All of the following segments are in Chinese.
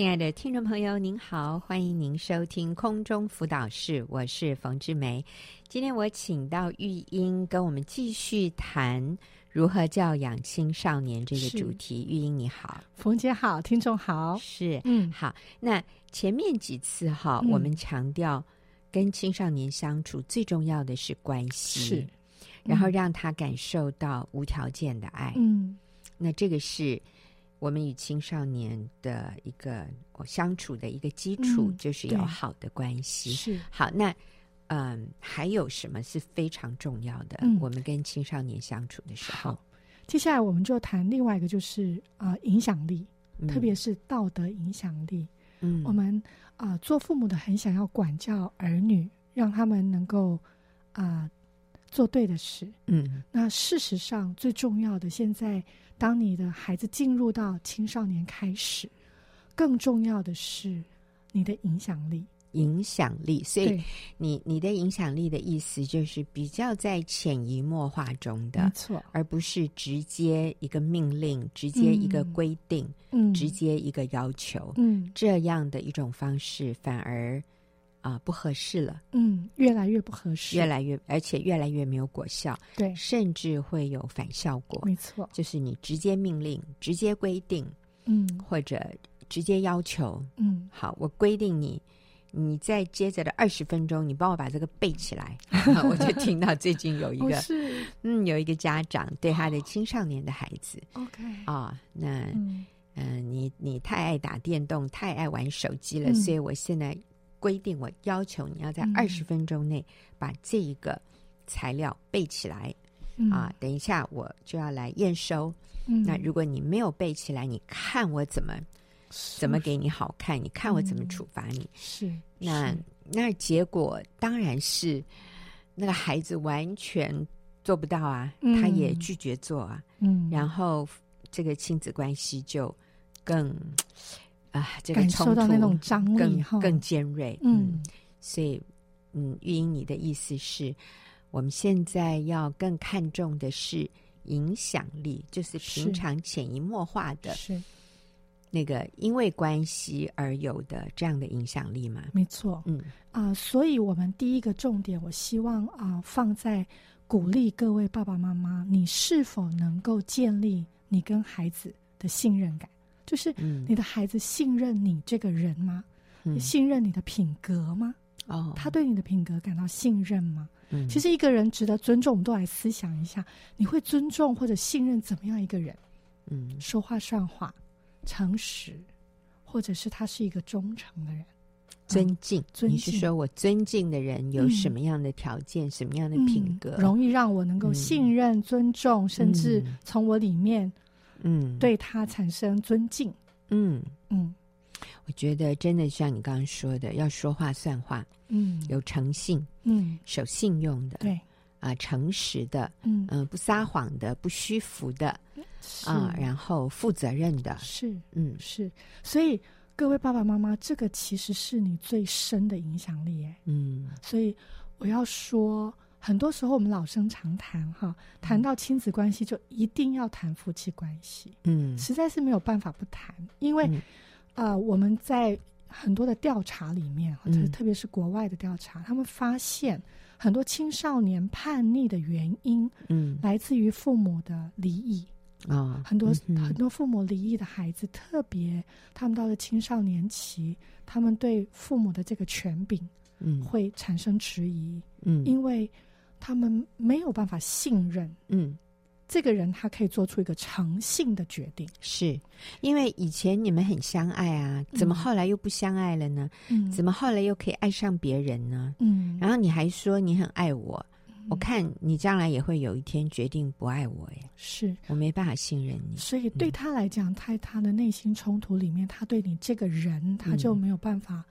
亲爱的听众朋友，您好，欢迎您收听空中辅导室，我是冯志梅。今天我请到玉英跟我们继续谈如何教养青少年这个主题。玉英你好，冯姐好，听众好，是嗯好。那前面几次哈，嗯、我们强调跟青少年相处最重要的是关系，是，然后让他感受到无条件的爱。嗯，那这个是。我们与青少年的一个相处的一个基础，就是有好的关系。是好，那嗯，还有什么是非常重要的？我们跟青少年相处的时候，接下来我们就谈另外一个，就是啊，影响力，特别是道德影响力。嗯，我们啊，做父母的很想要管教儿女，让他们能够啊做对的事。嗯，那事实上最重要的现在。当你的孩子进入到青少年开始，更重要的是你的影响力。影响力，所以你你的影响力的意思就是比较在潜移默化中的，没错，而不是直接一个命令，直接一个规定，嗯，直接一个要求，嗯，这样的一种方式反而。啊，不合适了。嗯，越来越不合适，越来越，而且越来越没有果效。对，甚至会有反效果。没错，就是你直接命令、直接规定，嗯，或者直接要求，嗯，好，我规定你，你再接着的二十分钟，你帮我把这个背起来。我就听到最近有一个，嗯，有一个家长对他的青少年的孩子，OK，啊，那嗯、呃，你你太爱打电动，太爱玩手机了，嗯、所以我现在。规定我要求你要在二十分钟内把这一个材料背起来、嗯、啊！等一下我就要来验收。嗯、那如果你没有背起来，你看我怎么怎么给你好看？你看我怎么处罚你？是、嗯、那那结果当然是那个孩子完全做不到啊，嗯、他也拒绝做啊。嗯，然后这个亲子关系就更。啊，这个感受到那种张力更更尖锐，嗯，嗯，所以，嗯，玉英，你的意思是，我们现在要更看重的是影响力，就是平常潜移默化的，是那个因为关系而有的这样的影响力吗？没错，嗯啊、呃，所以我们第一个重点，我希望啊、呃，放在鼓励各位爸爸妈妈，你是否能够建立你跟孩子的信任感。就是你的孩子信任你这个人吗？嗯、信任你的品格吗？哦，他对你的品格感到信任吗？嗯，其实一个人值得尊重，我们都来思想一下，你会尊重或者信任怎么样一个人？嗯，说话算话，诚实，或者是他是一个忠诚的人，尊敬。尊敬，你是说我尊敬的人有什么样的条件，嗯、什么样的品格，嗯、容易让我能够信任、嗯、尊重，甚至从我里面。嗯，对他产生尊敬。嗯嗯，我觉得真的像你刚刚说的，要说话算话。嗯，有诚信。嗯，守信用的。对啊，诚实的。嗯嗯，不撒谎的，不虚浮的。啊，然后负责任的。是嗯是，所以各位爸爸妈妈，这个其实是你最深的影响力哎。嗯，所以我要说。很多时候，我们老生常谈哈，谈到亲子关系，就一定要谈夫妻关系。嗯，实在是没有办法不谈，因为，嗯、呃，我们在很多的调查里面，特特别是国外的调查，嗯、他们发现很多青少年叛逆的原因，嗯，来自于父母的离异啊。很多、嗯、很多父母离异的孩子，特别他们到了青少年期，他们对父母的这个权柄，嗯，会产生迟疑，嗯，因为。他们没有办法信任，嗯，这个人他可以做出一个诚信的决定，是。因为以前你们很相爱啊，怎么后来又不相爱了呢？嗯，怎么后来又可以爱上别人呢？嗯，然后你还说你很爱我，嗯，我看你将来也会有一天决定不爱我耶，是。我没办法信任你，所以对他来讲，在他的内心冲突里面，他对你这个人，他就没有办法。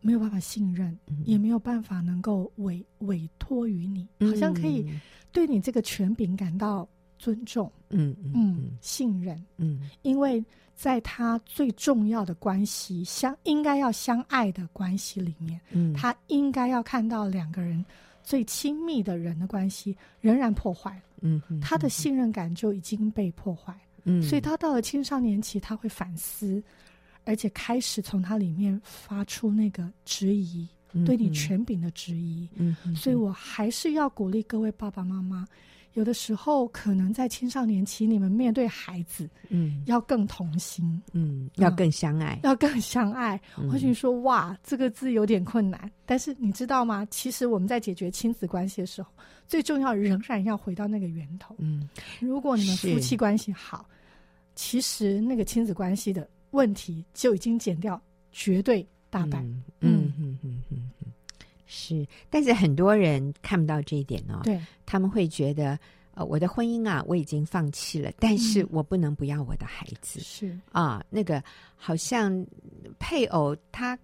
没有办法信任，嗯、也没有办法能够委委托于你，好像可以对你这个权柄感到尊重，嗯嗯，嗯，信任，嗯，因为在他最重要的关系相应该要相爱的关系里面，嗯，他应该要看到两个人最亲密的人的关系仍然破坏嗯，他的信任感就已经被破坏，嗯，所以他到了青少年期，他会反思。而且开始从它里面发出那个质疑，嗯、对你权柄的质疑。嗯，所以我还是要鼓励各位爸爸妈妈。有的时候，可能在青少年期，你们面对孩子，嗯，要更同心，嗯，要更相爱，要更相爱。或许说，哇，这个字有点困难，但是你知道吗？其实我们在解决亲子关系的时候，最重要仍然要回到那个源头。嗯，如果你们夫妻关系好，其实那个亲子关系的问题就已经减掉绝对大半。嗯嗯嗯嗯嗯。是，但是很多人看不到这一点哦。对，他们会觉得，呃，我的婚姻啊，我已经放弃了，但是我不能不要我的孩子。是、嗯、啊，那个好像配偶他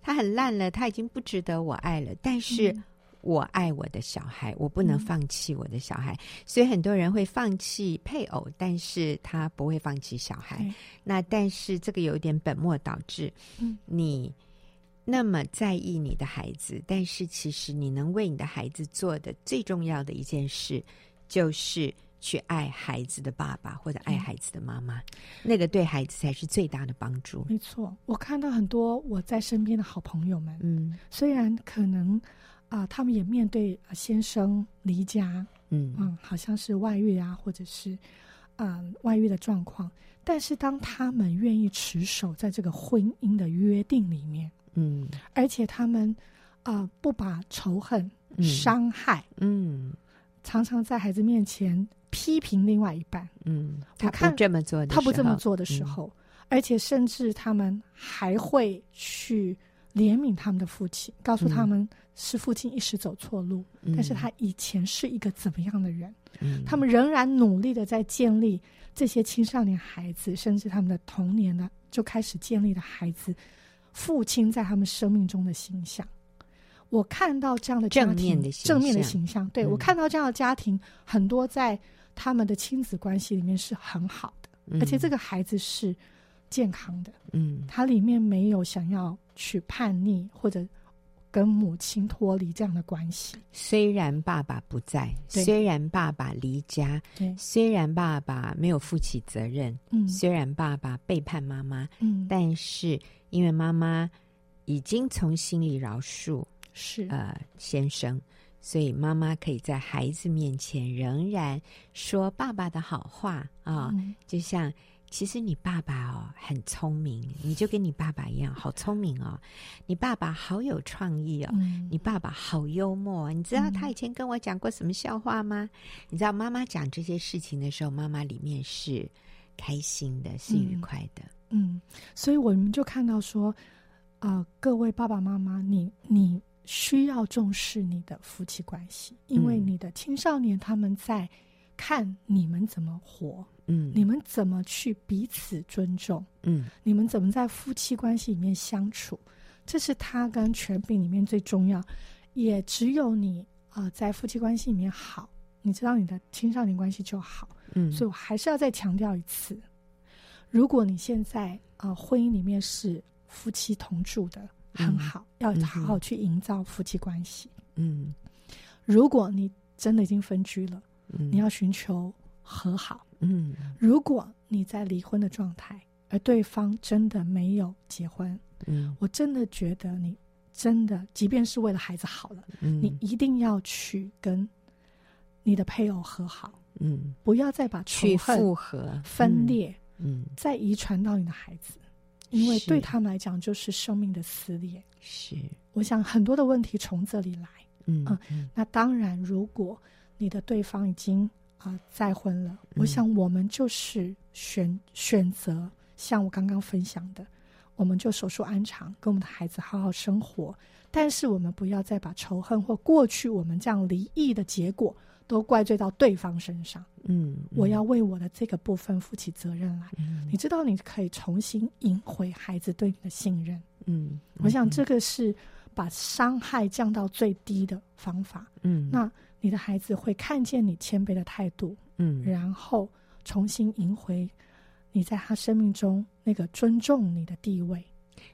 他很烂了，他已经不值得我爱了，但是我爱我的小孩，我不能放弃我的小孩。嗯、所以很多人会放弃配偶，但是他不会放弃小孩。嗯、那但是这个有一点本末倒置。嗯，你。那么在意你的孩子，但是其实你能为你的孩子做的最重要的一件事，就是去爱孩子的爸爸或者爱孩子的妈妈，嗯、那个对孩子才是最大的帮助。没错，我看到很多我在身边的好朋友们，嗯，虽然可能啊、呃，他们也面对先生离家，嗯。嗯，好像是外遇啊，或者是嗯、呃、外遇的状况，但是当他们愿意持守在这个婚姻的约定里面。嗯，而且他们啊、呃，不把仇恨、伤害，嗯，常常在孩子面前批评另外一半，嗯，他不这么做的，他不这么做的时候，嗯、而且甚至他们还会去怜悯他们的父亲，告诉他们是父亲一时走错路，嗯、但是他以前是一个怎么样的人，嗯，他们仍然努力的在建立这些青少年孩子，甚至他们的童年呢，就开始建立的孩子。父亲在他们生命中的形象，我看到这样的家庭，正面的形象，正面的形象。对，嗯、我看到这样的家庭，很多在他们的亲子关系里面是很好的，嗯、而且这个孩子是健康的。嗯，它里面没有想要去叛逆或者跟母亲脱离这样的关系。虽然爸爸不在，对虽然爸爸离家，对虽然爸爸没有负起责任，嗯，虽然爸爸背叛妈妈，嗯，但是。因为妈妈已经从心里饶恕是呃先生，所以妈妈可以在孩子面前仍然说爸爸的好话啊。哦嗯、就像其实你爸爸哦很聪明，你就跟你爸爸一样好聪明哦。你爸爸好有创意哦，嗯、你爸爸好幽默。你知道他以前跟我讲过什么笑话吗？嗯、你知道妈妈讲这些事情的时候，妈妈里面是开心的，是愉快的。嗯嗯，所以我们就看到说，啊、呃，各位爸爸妈妈，你你需要重视你的夫妻关系，因为你的青少年他们在看你们怎么活，嗯，你们怎么去彼此尊重，嗯，你们怎么在夫妻关系里面相处，这是他跟权柄里面最重要。也只有你啊、呃，在夫妻关系里面好，你知道你的青少年关系就好，嗯，所以我还是要再强调一次。如果你现在啊、呃，婚姻里面是夫妻同住的，很好，嗯、要好好去营造夫妻关系。嗯，如果你真的已经分居了，嗯、你要寻求和好。嗯，如果你在离婚的状态，而对方真的没有结婚，嗯，我真的觉得你真的，即便是为了孩子好了，嗯，你一定要去跟你的配偶和好。嗯，不要再把仇恨、复合、分裂。嗯，再遗传到你的孩子，因为对他们来讲就是生命的撕裂。是，我想很多的问题从这里来。嗯嗯，嗯，那当然，如果你的对方已经啊、呃、再婚了，嗯、我想我们就是选选择，像我刚刚分享的，我们就手术安常，跟我们的孩子好好生活。但是我们不要再把仇恨或过去我们这样离异的结果。都怪罪到对方身上，嗯，嗯，我要为我的这个部分负起责任来。嗯，你知道，你可以重新赢回孩子对你的信任，嗯，嗯，我想这个是把伤害降到最低的方法，嗯，那你的孩子会看见你谦卑的态度，嗯，然后重新赢回你在他生命中那个尊重你的地位。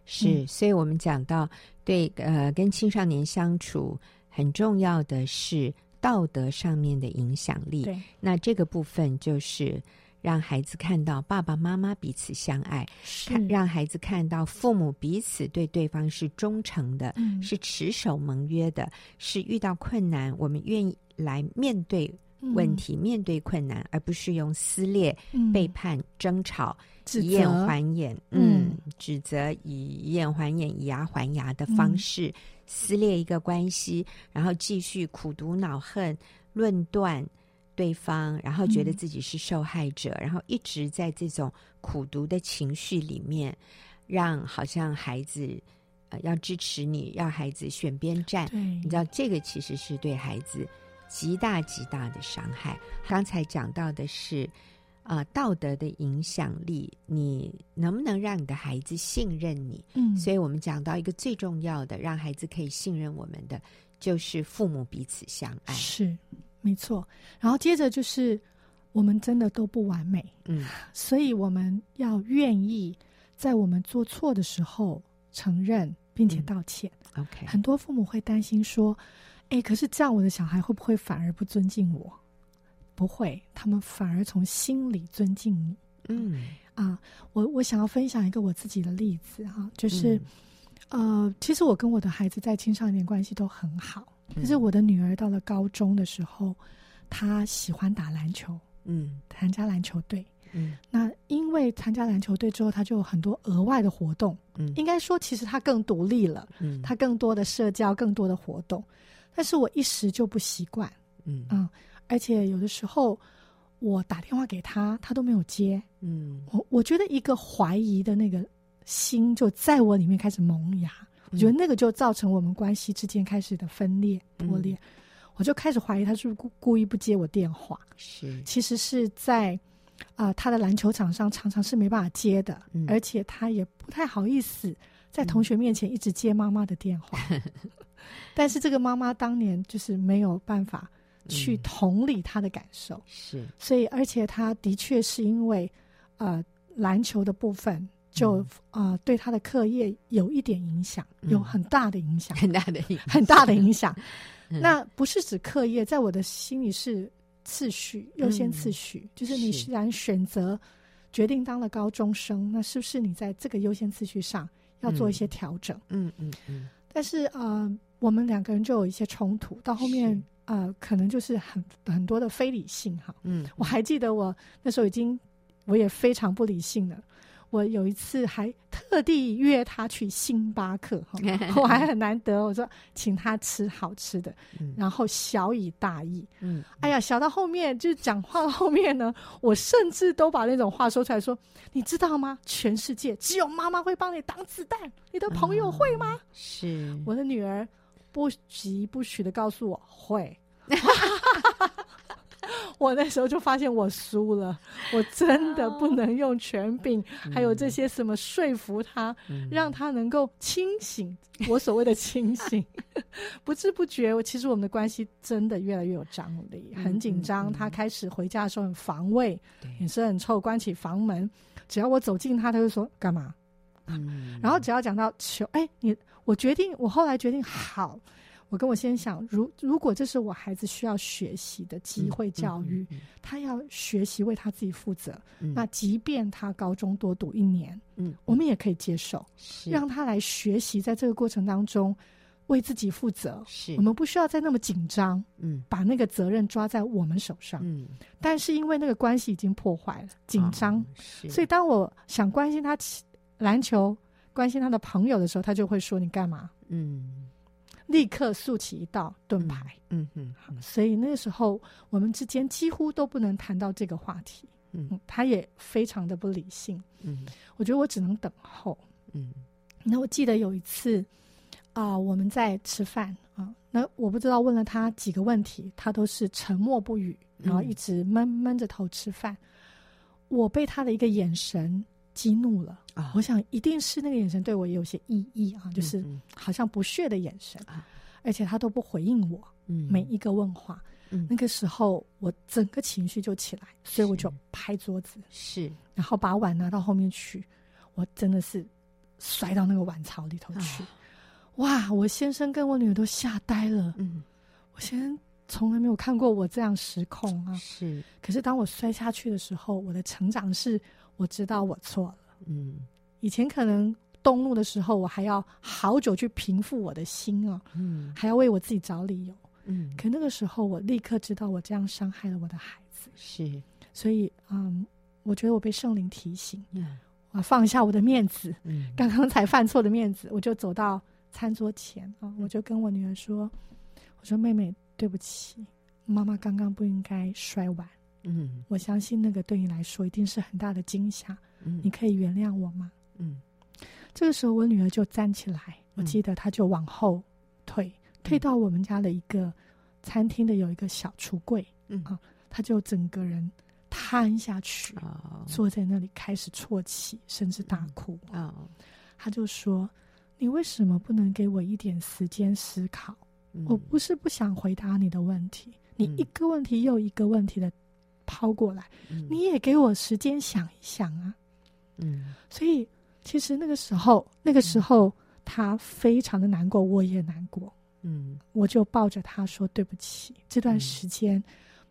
是，嗯，所以我们讲到，对，呃，跟青少年相处很重要的是。道德上面的影响力，对那这个部分就是让孩子看到爸爸妈妈彼此相爱，看让孩子看到父母彼此对对方是忠诚的，嗯、是持守盟约的，是遇到困难我们愿意来面对问题、嗯、面对困难，而不是用撕裂、嗯、背叛、争吵、以眼还眼，嗯，嗯指责以眼还眼、以牙还牙的方式、嗯、撕裂一个关系，然后继续苦读恼恨、论断。对方，然后觉得自己是受害者，嗯、然后一直在这种苦读的情绪里面，让好像孩子呃要支持你，要孩子选边站。对，你知道这个其实是对孩子极大极大的伤害。刚才讲到的是啊、呃，道德的影响力，你能不能让你的孩子信任你？嗯，所以我们讲到一个最重要的，让孩子可以信任我们的，就是父母彼此相爱。是。没错，然后接着就是我们真的都不完美，嗯，所以我们要愿意在我们做错的时候承认并且道歉。嗯、OK，很多父母会担心说：“哎，可是这样我的小孩会不会反而不尊敬我？”不会，他们反而从心里尊敬你。嗯啊，我我想要分享一个我自己的例子哈，就是、嗯、呃，其实我跟我的孩子在青少年关系都很好。可是我的女儿到了高中的时候，她喜欢打篮球，嗯，参加篮球队，嗯。那因为参加篮球队之后，她就有很多额外的活动，嗯。应该说，其实她更独立了，嗯。她更多的社交，更多的活动。但是我一时就不习惯，嗯嗯。而且有的时候我打电话给她，她都没有接，嗯。我我觉得一个怀疑的那个心就在我里面开始萌芽。我觉得那个就造成我们关系之间开始的分裂破裂，嗯、我就开始怀疑他是不是故故意不接我电话。是，其实是在啊、呃，他的篮球场上常常是没办法接的，嗯、而且他也不太好意思在同学面前一直接妈妈的电话。嗯、但是这个妈妈当年就是没有办法去同理他的感受，是、嗯，所以而且他的确是因为呃篮球的部分。就啊、呃，对他的课业有一点影响，有很大的影响，很大的影响，很大的影响。那不是指课业，在我的心里是次序，优先次序。嗯、就是你既然选择决定当了高中生，那是不是你在这个优先次序上要做一些调整？嗯嗯嗯。嗯但是呃，我们两个人就有一些冲突，到后面呃，可能就是很很多的非理性哈。嗯，我还记得我那时候已经，我也非常不理性了。我有一次还特地约他去星巴克，我还 很难得，我说请他吃好吃的，嗯、然后小以大义。嗯，哎呀，小到后面就是讲话到后面呢，我甚至都把那种话说出来说，你知道吗？全世界只有妈妈会帮你挡子弹，你的朋友会吗？嗯、是我的女儿不疾不徐的告诉我会。我那时候就发现我输了，我真的不能用权柄，嗯、还有这些什么说服他，嗯、让他能够清醒。我所谓的清醒，不知不觉，我其实我们的关系真的越来越有张力，很紧张。他开始回家的时候很防卫，脸色很臭，关起房门，只要我走近他，他就说干嘛？嗯、然后只要讲到求，哎，你，我决定，我后来决定好。我跟我先想，如如果这是我孩子需要学习的机会教育，嗯嗯嗯嗯、他要学习为他自己负责，嗯、那即便他高中多读一年，嗯，我们也可以接受，是让他来学习，在这个过程当中为自己负责。是我们不需要再那么紧张，嗯，把那个责任抓在我们手上，嗯。但是因为那个关系已经破坏了，紧张，哦、所以当我想关心他篮球、关心他的朋友的时候，他就会说：“你干嘛？”嗯。立刻竖起一道盾牌，嗯嗯，嗯，所以那个时候我们之间几乎都不能谈到这个话题，嗯，他也非常的不理性，嗯，我觉得我只能等候，嗯，那我记得有一次啊，我们在吃饭啊，那我不知道问了他几个问题，他都是沉默不语，然后一直闷闷着头吃饭，我被他的一个眼神激怒了。啊，我想一定是那个眼神对我也有些意义啊，就是好像不屑的眼神，嗯嗯、而且他都不回应我，嗯，每一个问话，嗯，那个时候我整个情绪就起来，所以我就拍桌子，是，然后把碗拿到后面去，我真的是摔到那个碗槽里头去，啊、哇！我先生跟我女儿都吓呆了，嗯，我先生从来没有看过我这样失控啊！是，可是当我摔下去的时候，我的成长是我知道我错了。嗯，以前可能动怒的时候，我还要好久去平复我的心啊，嗯，还要为我自己找理由，嗯。可那个时候，我立刻知道我这样伤害了我的孩子。是，所以，嗯，我觉得我被圣灵提醒，嗯，我放下我的面子，嗯，刚刚才犯错的面子，我就走到餐桌前啊，我就跟我女儿说：“我说妹妹。”对不起，妈妈刚刚不应该摔碗。嗯，我相信那个对你来说一定是很大的惊吓。嗯，你可以原谅我吗？嗯，这个时候我女儿就站起来，我记得她就往后退，嗯、退到我们家的一个餐厅的有一个小橱柜。嗯啊，她就整个人瘫下去，哦、坐在那里开始啜泣，甚至大哭。啊、哦，她就说：“你为什么不能给我一点时间思考？”我不是不想回答你的问题，你一个问题又一个问题的抛过来，嗯、你也给我时间想一想啊。嗯，所以其实那个时候，那个时候他非常的难过，我也难过。嗯，我就抱着他说：“对不起，这段时间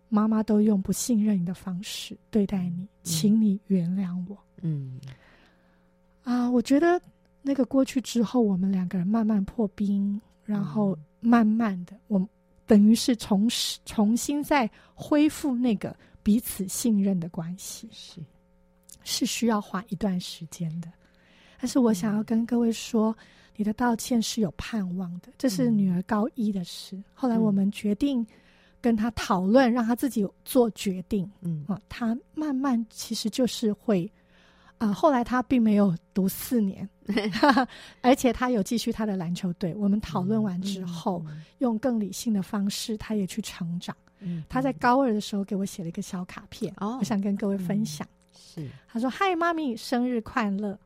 妈妈都用不信任你的方式对待你，请你原谅我。”嗯，啊，我觉得那个过去之后，我们两个人慢慢破冰，然后。慢慢的，我等于是重重新再恢复那个彼此信任的关系，是是需要花一段时间的。但是我想要跟各位说，嗯、你的道歉是有盼望的。这是女儿高一的事，嗯、后来我们决定跟她讨论，让她自己做决定。嗯啊，她慢慢其实就是会。啊、呃，后来他并没有读四年，而且他有继续他的篮球队。我们讨论完之后，嗯嗯、用更理性的方式，他也去成长。嗯，他在高二的时候给我写了一个小卡片，哦、我想跟各位分享。嗯、是，他说：“嗨，妈咪，生日快乐！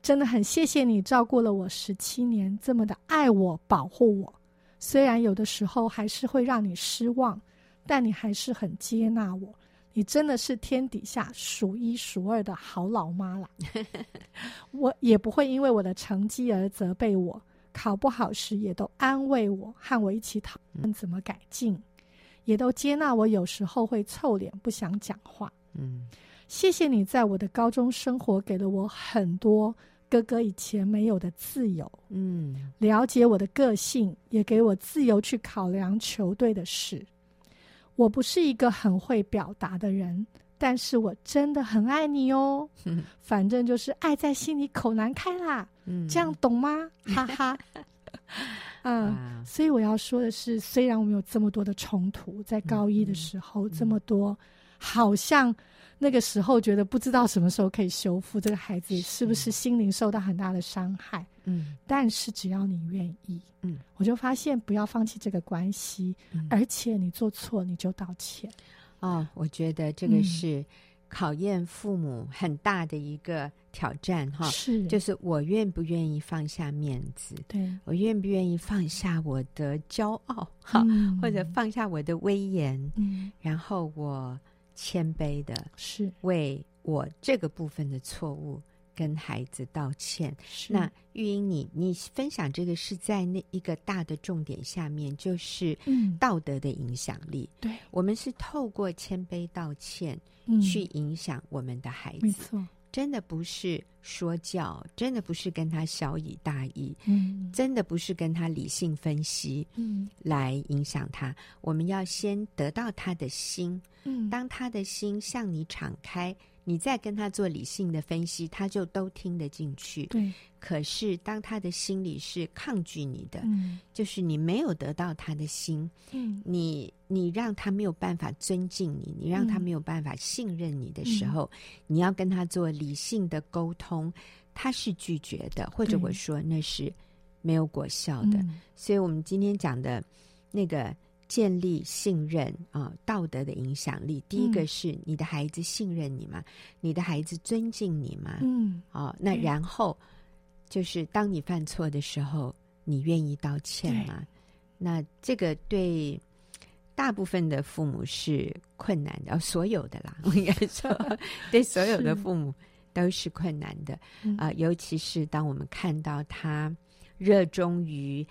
真的很谢谢你照顾了我十七年，这么的爱我、保护我。虽然有的时候还是会让你失望，但你还是很接纳我。”你真的是天底下数一数二的好老妈了，我也不会因为我的成绩而责备我，考不好时也都安慰我，和我一起讨论怎么改进，也都接纳我有时候会臭脸不想讲话。嗯，谢谢你在我的高中生活给了我很多哥哥以前没有的自由。嗯，了解我的个性，也给我自由去考量球队的事。我不是一个很会表达的人，但是我真的很爱你哦。嗯、反正就是爱在心里口难开啦。嗯，这样懂吗？哈哈。嗯，所以我要说的是，虽然我们有这么多的冲突，在高一的时候，嗯、这么多，好像。那个时候觉得不知道什么时候可以修复，这个孩子是不是心灵受到很大的伤害？嗯，但是只要你愿意，嗯，我就发现不要放弃这个关系，嗯、而且你做错你就道歉。哦，我觉得这个是考验父母很大的一个挑战哈，是、嗯，就是我愿不愿意放下面子，对，我愿不愿意放下我的骄傲哈，嗯、或者放下我的威严，嗯，然后我。谦卑的是为我这个部分的错误跟孩子道歉。是那玉英，你你分享这个是在那一个大的重点下面，就是道德的影响力。嗯、对，我们是透过谦卑道歉去影响我们的孩子。嗯、没错。真的不是说教，真的不是跟他小以大义，嗯，真的不是跟他理性分析，嗯，来影响他。我们要先得到他的心，嗯，当他的心向你敞开。你再跟他做理性的分析，他就都听得进去。对。可是当他的心里是抗拒你的，嗯，就是你没有得到他的心，嗯，你你让他没有办法尊敬你，你让他没有办法信任你的时候，嗯，你要跟他做理性的沟通，他是拒绝的，或者我说那是没有果效的。嗯，所以我们今天讲的那个。建立信任啊，道德的影响力。第一个是你的孩子信任你吗？嗯、你的孩子尊敬你吗？嗯，哦，那然后就是当你犯错的时候，你愿意道歉吗？那这个对大部分的父母是困难的，所有的啦，我应该说对所有的父母都是困难的啊、嗯呃，尤其是当我们看到他热衷于。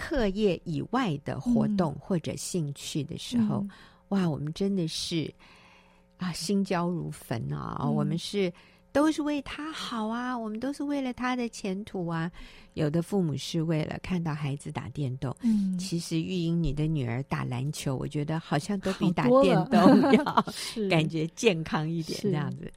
课业以外的活动或者兴趣的时候，嗯、哇，我们真的是啊，心焦如焚啊！嗯、我们是都是为他好啊，我们都是为了他的前途啊。有的父母是为了看到孩子打电动，嗯，其实育英你的女儿打篮球，我觉得好像都比打电动要 感觉健康一点，这样子。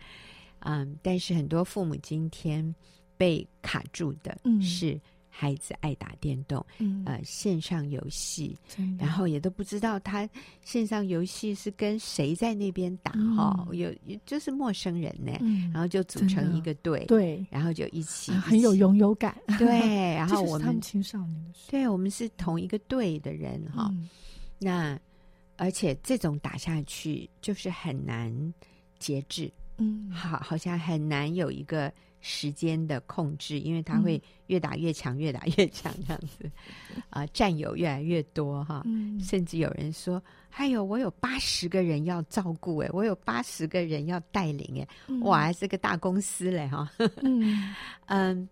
嗯，但是很多父母今天被卡住的是孩子爱打电动，嗯，呃，线上游戏，然后也都不知道他线上游戏是跟谁在那边打哈，有就是陌生人呢，然后就组成一个队，对，然后就一起很有拥有感，对，然后我们青少年的时候，对，我们是同一个队的人哈，那而且这种打下去就是很难节制。嗯，好，好像很难有一个时间的控制，因为他会越打越强，越打越强这样子，啊、呃，战友越来越多哈，嗯、甚至有人说，还有我有八十个人要照顾，哎，我有八十个人要带领，哎，哇，还是个大公司嘞哈，嗯，嗯，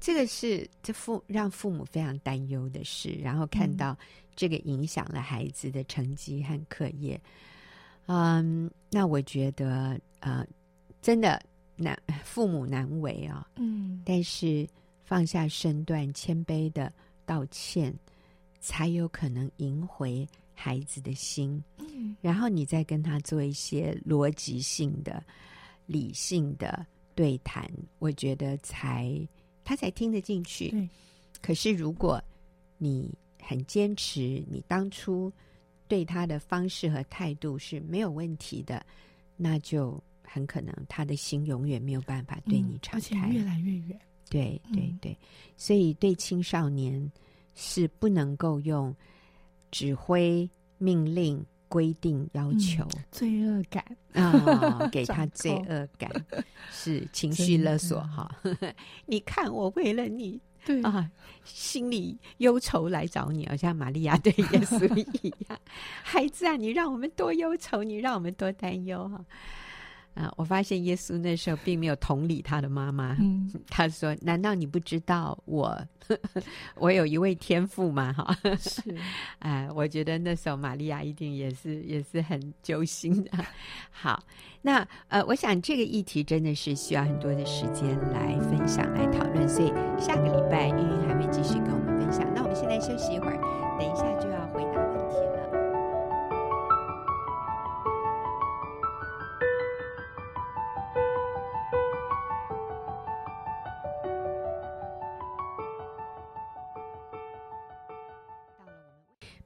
这个是这父让父母非常担忧的事，然后看到这个影响了孩子的成绩和课业。嗯，那我觉得，呃，真的难，父母难为啊。嗯，但是放下身段，谦卑的道歉，才有可能赢回孩子的心。嗯，然后你再跟他做一些逻辑性的、理性的对谈，我觉得才他才听得进去。对，可是如果你很坚持，你当初。对他的方式和态度是没有问题的，那就很可能他的心永远没有办法对你敞开，嗯，而且越来越远。对对对，所以对青少年是不能够用指挥、命令、规定、要求、嗯、罪恶感 啊、哦，给他罪恶感 是情绪勒索哈。你看，我为了你。对啊，心里忧愁来找你，好像玛利亚对耶稣一样。孩子啊，你让我们多忧愁，你让我们多担忧哈。啊，我发现耶稣那时候并没有同理他的妈妈。嗯，他说：“难道你不知道我 我有一位天赋吗？”哈，是。哎，我觉得那时候玛利亚一定也是也是很揪心的。好，那呃，我想这个议题真的是需要很多的时间来分享来讨论，所以下个礼拜韵韵还会继续跟我们分享。那我们现在休息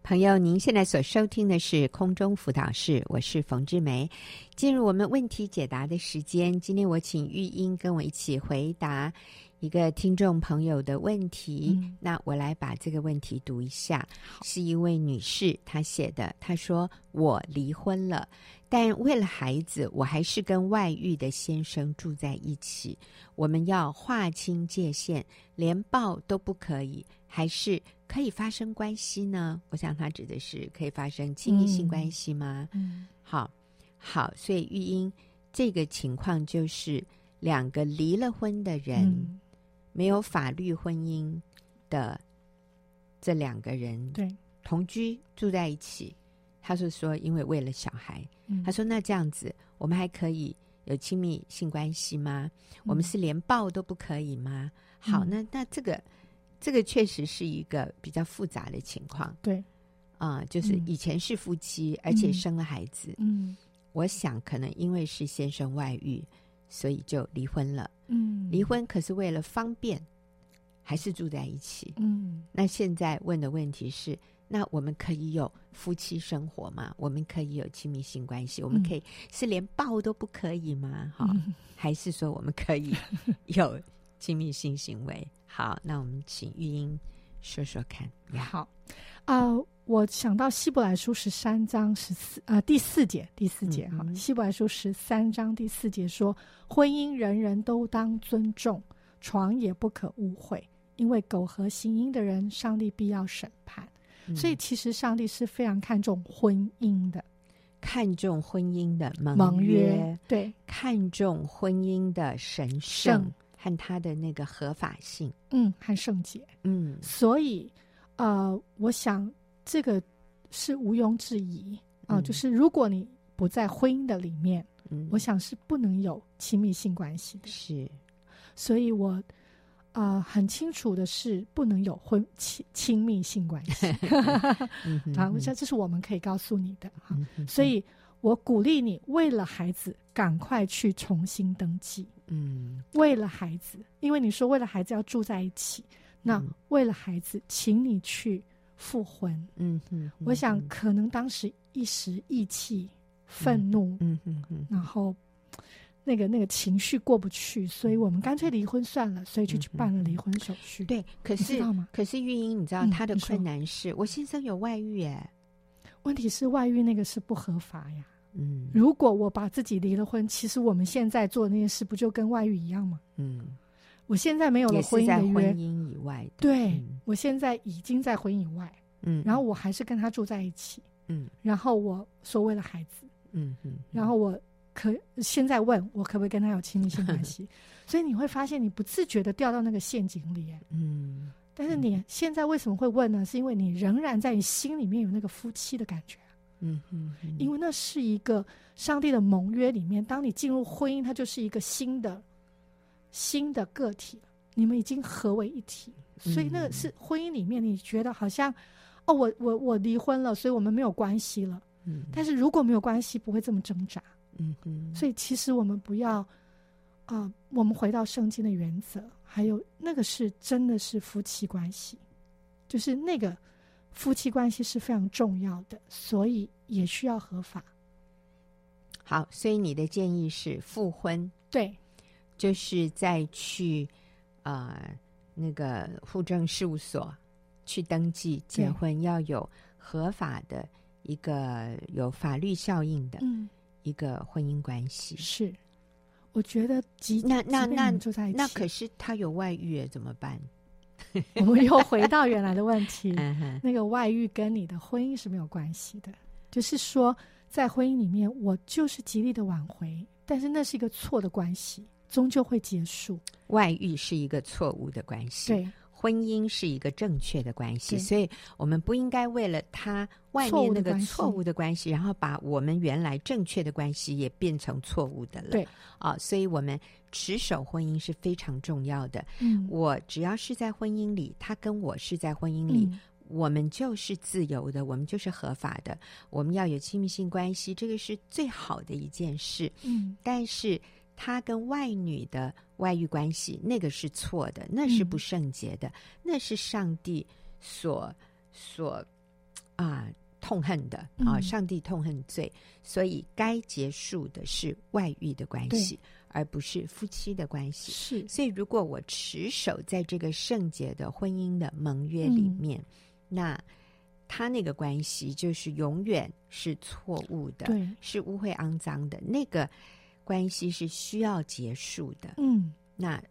朋友，您现在所收听的是空中辅导室，我是冯志梅。进入我们问题解答的时间，今天我请玉英跟我一起回答一个听众朋友的问题。嗯、那我来把这个问题读一下，是一位女士她写的。她说：“我离婚了，但为了孩子，我还是跟外遇的先生住在一起。我们要划清界限，连抱都不可以，还是？”可以发生关系呢？我想他指的是可以发生亲密性关系吗？嗯，好，好，所以玉英这个情况就是两个离了婚的人，嗯、没有法律婚姻的这两个人，对，同居住在一起。他是说，因为为了小孩，嗯、他说那这样子，我们还可以有亲密性关系吗？嗯、我们是连抱都不可以吗？好，嗯、那那这个。这个确实是一个比较复杂的情况，对，啊、呃，就是以前是夫妻，嗯、而且生了孩子，嗯，我想可能因为是先生外遇，所以就离婚了，嗯，离婚可是为了方便，还是住在一起，嗯，那现在问的问题是，那我们可以有夫妻生活吗？我们可以有亲密性关系？我们可以、嗯、是连抱都不可以吗？哈、嗯，还是说我们可以 有？亲密性行为，好，那我们请玉英说说看。好，啊、呃，我想到希伯来书十三章十四，呃，第四节，第四节，哈、嗯，希伯来书十三章第四节说，婚姻人人都当尊重，床也不可污秽，因为苟合行淫的人，上帝必要审判。嗯、所以，其实上帝是非常看重婚姻的，看重婚姻的盟约对，看重婚姻的神圣。和他的那个合法性，嗯，和圣洁，嗯，所以，呃，我想这个是毋庸置疑。啊、呃，就是如果你不在婚姻的里面，嗯，我想是不能有亲密性关系的。是，所以我啊、呃、很清楚的是，不能有婚亲亲密性关系。啊，我想这是我们可以告诉你的哈、啊。所以我鼓励你，为了孩子，赶快去重新登记。嗯，为了孩子，因为你说为了孩子要住在一起。那为了孩子，请你去复婚。嗯嗯，我想可能当时一时意气、愤怒，嗯嗯嗯，然后那个那个情绪过不去，所以我们干脆离婚算了，所以就去办了离婚手续。对，可是可是玉英，你知道他的困难是我先生有外遇哎，问题是外遇那个是不合法呀。嗯，如果我把自己离了婚，其实我们现在做的那件事不就跟外遇一样吗？嗯。我现在没有了婚姻的约，婚姻以外的。对、嗯，我现在已经在婚姻以外。嗯，然后我还是跟他住在一起。嗯，然后我所谓的孩子。嗯嗯，然后我可现在问我可不可以跟他有亲密性关系？所以你会发现你不自觉的掉到那个陷阱里。嗯，但是你现在为什么会问呢？是因为你仍然在你心里面有那个夫妻的感觉。嗯嗯，因为那是一个上帝的盟约里面，当你进入婚姻，它就是一个新的。新的个体，你们已经合为一体，所以那个是婚姻里面，你觉得好像，哦，我我我离婚了，所以我们没有关系了。嗯，但是如果没有关系，不会这么挣扎。嗯嗯，所以其实我们不要，啊、呃，我们回到圣经的原则，还有那个是真的是夫妻关系，就是那个夫妻关系是非常重要的，所以也需要合法。好，所以你的建议是复婚？对。就是再去，呃，那个户政事务所去登记结婚，要有合法的一个有法律效应的一个婚姻关系。是，我觉得那那那那可是他有外遇怎么办？我们又回到原来的问题，那个外遇跟你的婚姻是没有关系的。就是说，在婚姻里面，我就是极力的挽回，但是那是一个错的关系。终究会结束。外遇是一个错误的关系，对，婚姻是一个正确的关系，所以我们不应该为了他外面那个错误的关系，然后把我们原来正确的关系也变成错误的了。对啊，所以我们持守婚姻是非常重要的。嗯，我只要是在婚姻里，他跟我是在婚姻里，嗯，我们就是自由的，我们就是合法的，我们要有亲密性关系，这个是最好的一件事。嗯，但是。他跟外女的外遇关系，那个是错的，那是不圣洁的，嗯、那是上帝所所啊痛恨的啊！上帝痛恨罪，嗯、所以该结束的是外遇的关系，而不是夫妻的关系。是，所以如果我持守在这个圣洁的婚姻的盟约里面，嗯、那他那个关系就是永远是错误的，是污秽肮脏的那个。关系是需要结束的，嗯，那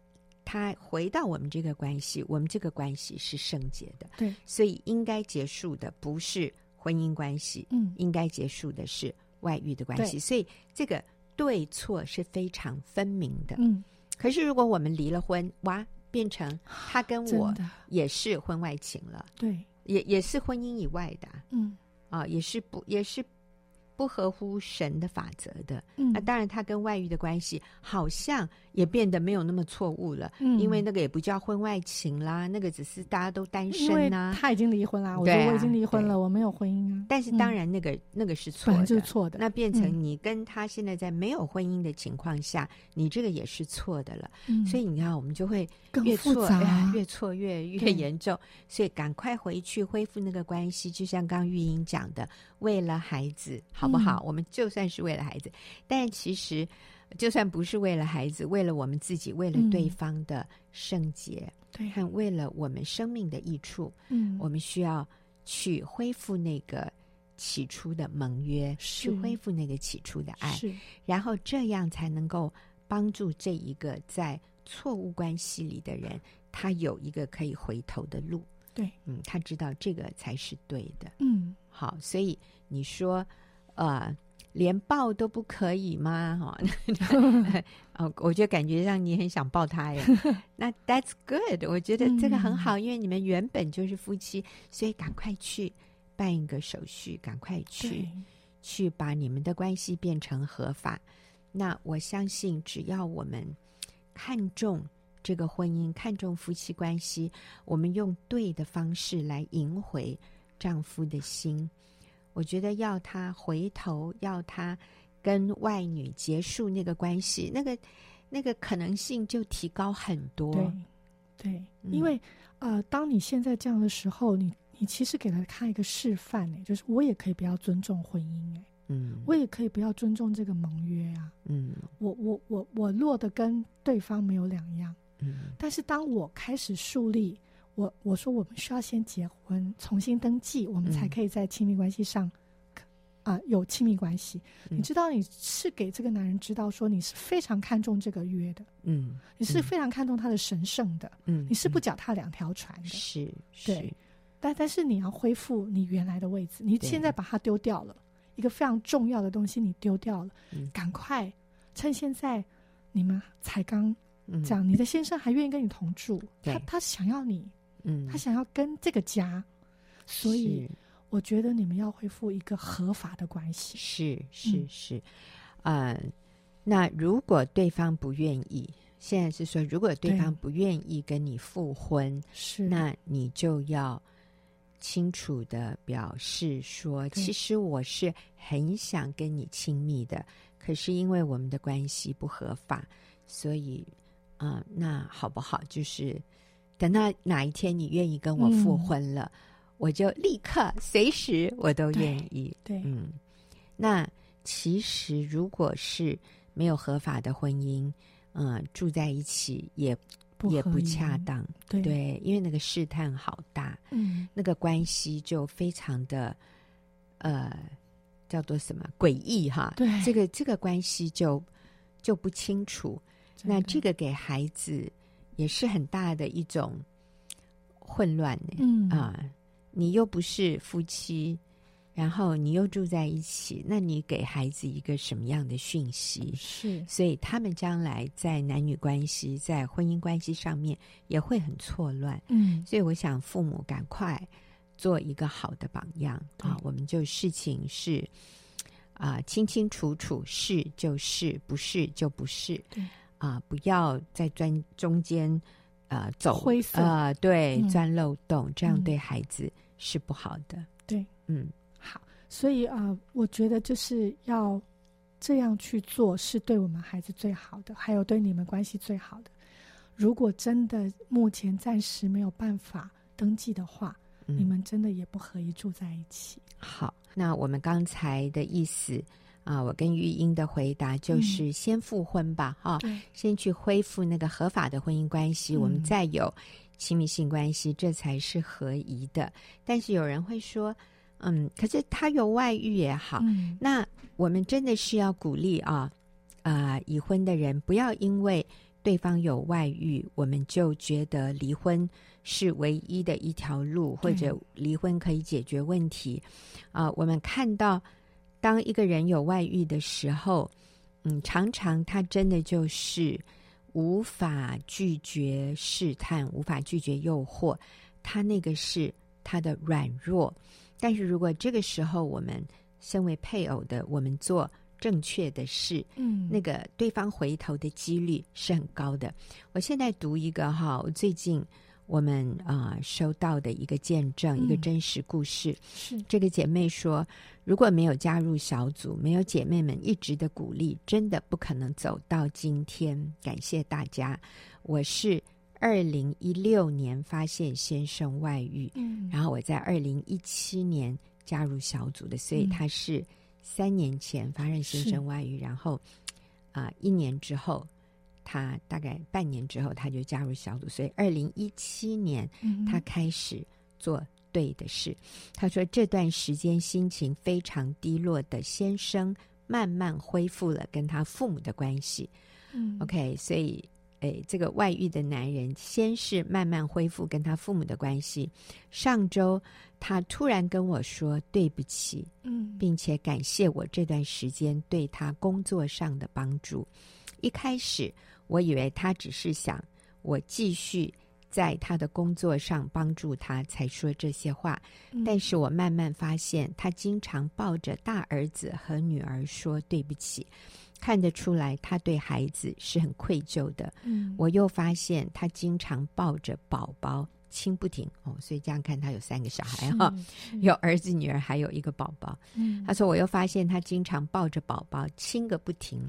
他回到我们这个关系，我们这个关系是圣洁的，对，所以应该结束的不是婚姻关系，嗯，应该结束的是外遇的关系，所以这个对错是非常分明的，嗯。可是如果我们离了婚，哇，变成他跟我也是婚外情了，对，也也是婚姻以外的，嗯，啊，也是不也是。不合乎神的法则的，嗯，那当然，他跟外遇的关系好像也变得没有那么错误了，嗯，因为那个也不叫婚外情啦，那个只是大家都单身呐，啊，他已经离婚啦，我觉得我已经离婚了，我没有婚姻啊。但是当然，那个，嗯，那个是错的，就是错的。那变成你跟他现在在没有婚姻的情况下，嗯，你这个也是错的了，嗯。所以你看，我们就会越错，哎，越错越越严重。所以赶快回去恢复那个关系，就像刚玉英讲的，为了孩子。好不好？嗯，我们就算是为了孩子，但其实就算不是为了孩子，为了我们自己，为了对方的圣洁，嗯，对，和为了我们生命的益处，嗯，我们需要去恢复那个起初的盟约，去恢复那个起初的爱，是，然后这样才能够帮助这一个在错误关系里的人，他有一个可以回头的路。对，嗯，他知道这个才是对的。嗯，好，所以你说。呃，连抱都不可以吗？哈，哦，我就感觉让你很想抱他呀。那 That's good，我觉得这个很好，嗯、因为你们原本就是夫妻，所以赶快去办一个手续，赶快去去把你们的关系变成合法。那我相信，只要我们看重这个婚姻，看重夫妻关系，我们用对的方式来赢回丈夫的心。我觉得要他回头，要他跟外女结束那个关系，那个那个可能性就提高很多。对，对，嗯、因为呃，当你现在这样的时候，你你其实给他看一个示范呢，就是我也可以不要尊重婚姻哎，嗯，我也可以不要尊重这个盟约啊，嗯，我我我我落得跟对方没有两样，嗯，但是当我开始树立。我我说我们需要先结婚，重新登记，我们才可以在亲密关系上，啊、嗯呃，有亲密关系。嗯、你知道你是给这个男人知道说你是非常看重这个约的，嗯，你是非常看重他的神圣的，嗯，你是不脚踏两条船的，是、嗯，对。但但是你要恢复你原来的位置，你现在把它丢掉了，一个非常重要的东西你丢掉了，嗯、赶快趁现在你们才刚这样，嗯、你的先生还愿意跟你同住，对。他他想要你。嗯，他想要跟这个家，所以我觉得你们要恢复一个合法的关系。是是是，嗯、呃，那如果对方不愿意，现在是说，如果对方不愿意跟你复婚，是，那你就要清楚的表示说，其实我是很想跟你亲密的，可是因为我们的关系不合法，所以，啊、呃，那好不好？就是。等到哪一天你愿意跟我复婚了，嗯、我就立刻随时我都愿意。对，对嗯，那其实如果是没有合法的婚姻，嗯、呃，住在一起也不也不恰当。对，对，因为那个试探好大，嗯，那个关系就非常的呃，叫做什么诡异哈？对，这个这个关系就就不清楚。那这个给孩子。也是很大的一种混乱呢。嗯啊，你又不是夫妻，然后你又住在一起，那你给孩子一个什么样的讯息？是，所以他们将来在男女关系、在婚姻关系上面也会很错乱。嗯，所以我想父母赶快做一个好的榜样对啊！我们就事情是啊，清清楚楚，是就是，不是就不是。对。啊，不要在钻中间，呃，走灰色啊、呃，对，钻漏洞，嗯、这样对孩子是不好的。对，嗯，好，所以啊、呃，我觉得就是要这样去做，是对我们孩子最好的，还有对你们关系最好的。如果真的目前暂时没有办法登记的话，嗯、你们真的也不可以住在一起。好，那我们刚才的意思。啊，我跟玉英的回答就是先复婚吧，哈、嗯，先去恢复那个合法的婚姻关系，嗯、我们再有亲密性关系，这才是合宜的。但是有人会说，嗯，可是他有外遇也好，嗯、那我们真的是要鼓励啊，啊、呃，已婚的人不要因为对方有外遇，我们就觉得离婚是唯一的一条路，或者离婚可以解决问题。啊、呃，我们看到。当一个人有外遇的时候，嗯，常常他真的就是无法拒绝试探，无法拒绝诱惑，他那个是他的软弱。但是如果这个时候我们身为配偶的，我们做正确的事，嗯，那个对方回头的几率是很高的。我现在读一个哈，我最近。我们啊、呃，收到的一个见证，嗯、一个真实故事。是这个姐妹说，如果没有加入小组，没有姐妹们一直的鼓励，真的不可能走到今天。感谢大家。我是二零一六年发现先生外遇，嗯，然后我在二零一七年加入小组的，所以他是三年前发现先生外遇，是然后啊、呃，一年之后。他大概半年之后，他就加入小组，所以二零一七年，他开始做对的事。嗯、他说这段时间心情非常低落的先生，慢慢恢复了跟他父母的关系。嗯，OK，所以诶，这个外遇的男人，先是慢慢恢复跟他父母的关系。上周他突然跟我说对不起，嗯，并且感谢我这段时间对他工作上的帮助。一开始我以为他只是想我继续在他的工作上帮助他才说这些话，嗯，但是我慢慢发现他经常抱着大儿子和女儿说对不起。看得出来，他对孩子是很愧疚的。嗯，我又发现他经常抱着宝宝亲不停哦，所以这样看他有三个小孩哈，有儿子、女儿，还有一个宝宝。嗯，他说我又发现他经常抱着宝宝亲个不停，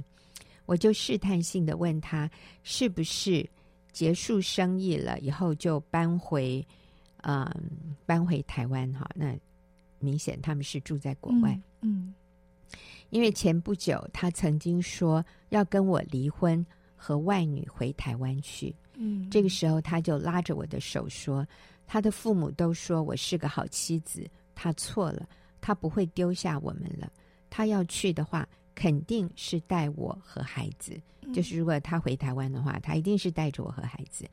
我就试探性的问他是不是结束生意了以后就搬回嗯搬回台湾哈？那明显他们是住在国外。嗯。嗯因为前不久他曾经说要跟我离婚，和外女回台湾去。嗯，这个时候他就拉着我的手说：“他的父母都说我是个好妻子，他错了，他不会丢下我们了。他要去的话，肯定是带我和孩子。就是如果他回台湾的话，他一定是带着我和孩子。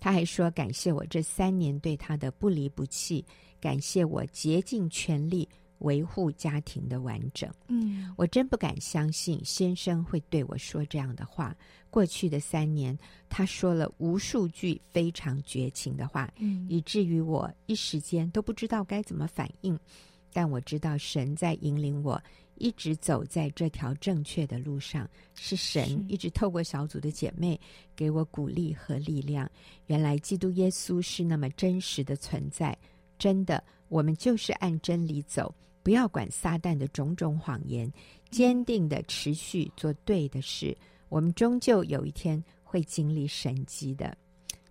他还说感谢我这三年对他的不离不弃，感谢我竭尽全力。”维护家庭的完整。嗯，我真不敢相信先生会对我说这样的话。过去的三年，他说了无数句非常绝情的话，嗯，以至于我一时间都不知道该怎么反应。但我知道神在引领我，一直走在这条正确的路上。是神一直透过小组的姐妹给我鼓励和力量。原来基督耶稣是那么真实的存在。真的，我们就是按真理走。不要管撒旦的种种谎言，坚定的持续做对的事。我们终究有一天会经历神迹的。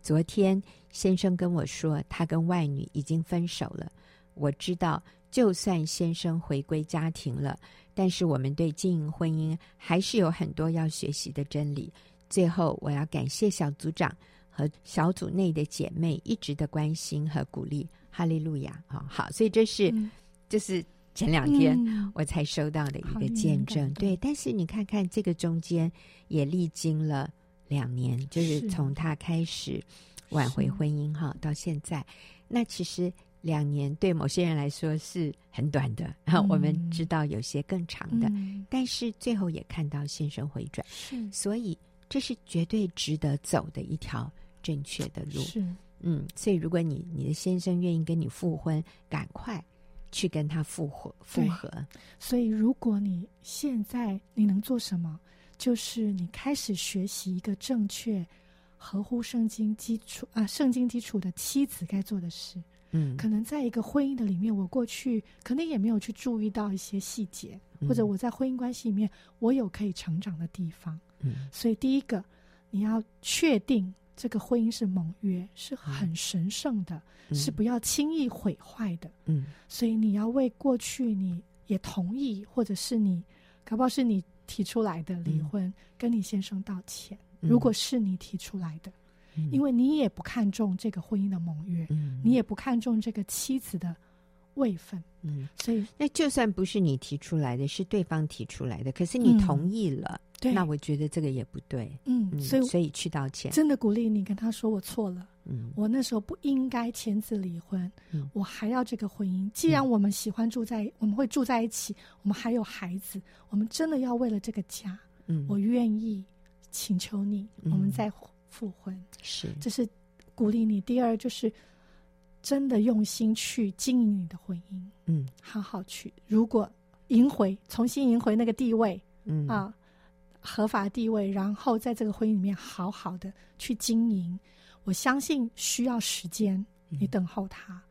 昨天先生跟我说，他跟外女已经分手了。我知道，就算先生回归家庭了，但是我们对经营婚姻还是有很多要学习的真理。最后，我要感谢小组长和小组内的姐妹一直的关心和鼓励。哈利路亚啊！好，所以这是，嗯、就是。前两天我才收到的一个见证，嗯、对，但是你看看这个中间也历经了两年，就是从他开始挽回婚姻哈到现在，那其实两年对某些人来说是很短的，然后我们知道有些更长的，嗯、但是最后也看到先生回转，是，所以这是绝对值得走的一条正确的路，是，嗯，所以如果你你的先生愿意跟你复婚，赶快。去跟他复合，复合。所以，如果你现在你能做什么，就是你开始学习一个正确、合乎圣经基础啊，圣经基础的妻子该做的事。嗯，可能在一个婚姻的里面，我过去可能也没有去注意到一些细节，嗯、或者我在婚姻关系里面，我有可以成长的地方。嗯，所以第一个，你要确定。这个婚姻是盟约，是很神圣的，嗯、是不要轻易毁坏的。嗯，所以你要为过去你也同意，或者是你搞不好是你提出来的离婚，嗯、跟你先生道歉。嗯、如果是你提出来的，嗯、因为你也不看重这个婚姻的盟约，嗯、你也不看重这个妻子的位分。嗯，所以那就算不是你提出来的，是对方提出来的，可是你同意了。嗯对，那我觉得这个也不对，嗯，所以所以去道歉，真的鼓励你跟他说我错了，嗯，我那时候不应该签字离婚，嗯，我还要这个婚姻。既然我们喜欢住在，嗯、我们会住在一起，我们还有孩子，我们真的要为了这个家，嗯，我愿意请求你，嗯、我们再复婚，是，这是鼓励你。第二就是真的用心去经营你的婚姻，嗯，好好去，如果赢回，重新赢回那个地位，嗯啊。合法地位，然后在这个婚姻里面好好的去经营，我相信需要时间，你等候他，嗯、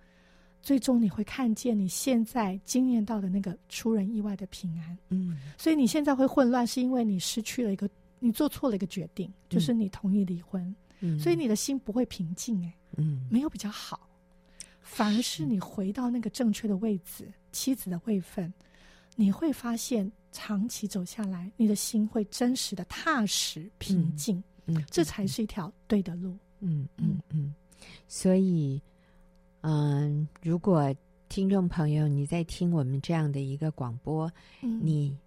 最终你会看见你现在经验到的那个出人意外的平安。嗯，所以你现在会混乱，是因为你失去了一个，你做错了一个决定，就是你同意离婚。嗯，所以你的心不会平静，哎，嗯，没有比较好，反而是你回到那个正确的位置，妻子的位分，你会发现。长期走下来，你的心会真实的踏实平静，嗯，嗯，这才是一条对的路。嗯嗯嗯。所以，嗯，如果听众朋友你在听我们这样的一个广播，嗯，你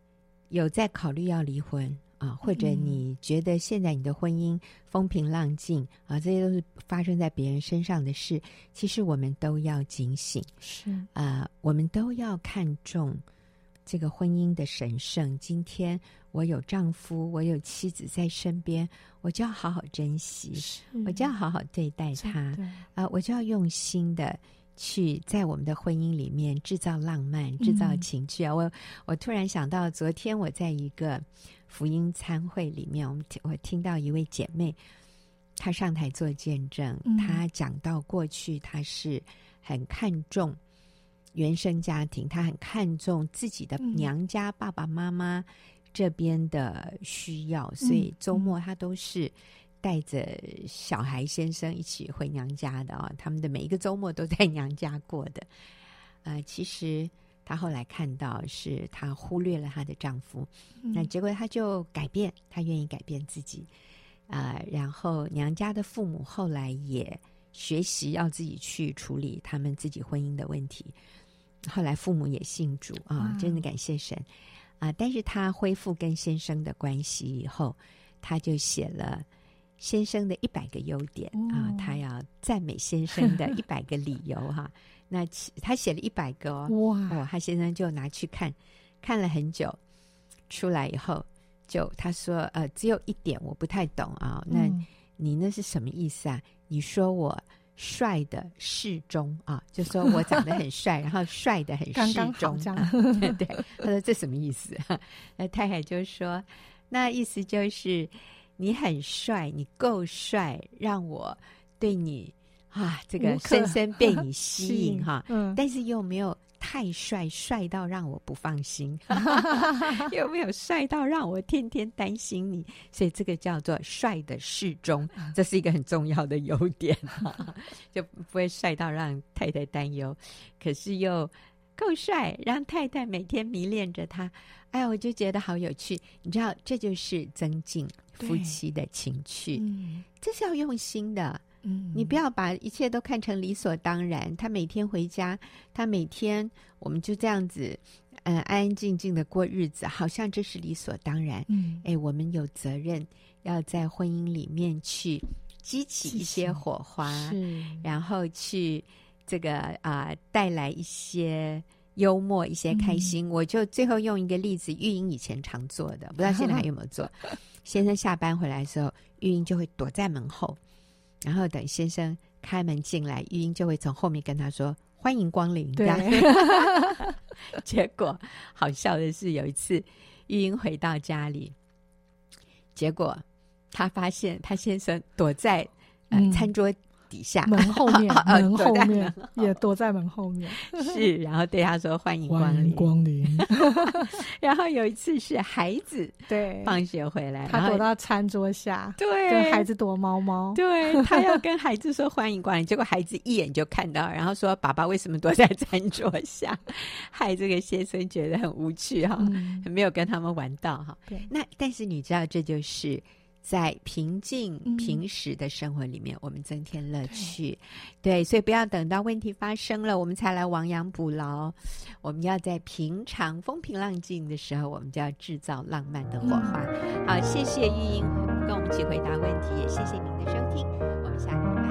有在考虑要离婚啊，或者你觉得现在你的婚姻风平浪静啊，这些都是发生在别人身上的事。其实我们都要警醒，是啊，我们都要看重这个婚姻的神圣。今天我有丈夫，我有妻子在身边，我就要好好珍惜，我就要好好对待他啊，我就要用心的。去在我们的婚姻里面制造浪漫，制造情趣啊！嗯、我我突然想到，昨天我在一个福音参会里面，我们我听到一位姐妹，她上台做见证，嗯、她讲到过去她是很看重原生家庭，她很看重自己的娘家爸爸妈妈这边的需要，嗯、所以周末她都是。带着小孩先生一起回娘家的啊、哦，他们的每一个周末都在娘家过的。呃，其实她后来看到是她忽略了她的丈夫，嗯、那结果她就改变，她愿意改变自己啊、呃。然后娘家的父母后来也学习要自己去处理他们自己婚姻的问题。后来父母也信主啊，真的感谢神啊、呃！但是她恢复跟先生的关系以后，她就写了。先生的一百个优点、哦、啊，他要赞美先生的一百个理由哈、啊。那他写了一百个哦，哇哦，他先生就拿去看，看了很久，出来以后就他说呃，只有一点我不太懂啊。那你那是什么意思啊？你说我帅的适中啊，就说我长得很帅，然后帅的很适中，刚刚这样 对。他说这什么意思？那太太就说，那意思就是。你很帅，你够帅，让我对你啊，这个深深 被你吸引哈。嗯，但是又没有太帅，帅到让我不放心 又没有帅到让我天天担心你？所以这个叫做帅的适中，这是一个很重要的优点，就不会帅到让太太担忧，可是又够帅，让太太每天迷恋着他。哎呀，我就觉得好有趣，你知道，这就是增进夫妻的情趣，嗯、这是要用心的。嗯，你不要把一切都看成理所当然。他每天回家，他每天我们就这样子，嗯、呃，安安静静的过日子，好像这是理所当然。嗯，哎，我们有责任要在婚姻里面去激起一些火花，是，然后去这个啊、呃，带来一些。幽默一些开心，嗯、我就最后用一个例子，玉英以前常做的，不知道现在还有没有做。先生下班回来的时候，玉英就会躲在门后，然后等先生开门进来，玉英就会从后面跟他说：“欢迎光临。”对。结果好笑的是，有一次玉英回到家里，结果她发现她先生躲在呃、嗯、餐桌。底下门后面，门后面也躲在门后面，是，然后对他说：“欢迎光临，欢迎光临。”然后有一次是孩子对放学回来，他躲到餐桌下，对，跟孩子躲猫猫，对，他要跟孩子说欢迎光临，结果孩子一眼就看到，然后说：“爸爸为什么躲在餐桌下？”害这个先生觉得很无趣哈，没有跟他们玩到哈。对，那但是你知道，这就是。在平静平时的生活里面，嗯、我们增添乐趣。对，对，所以不要等到问题发生了，我们才来亡羊补牢。我们要在平常风平浪静的时候，我们就要制造浪漫的火花。好，谢谢玉英跟我们一起回答问题，也谢谢您的。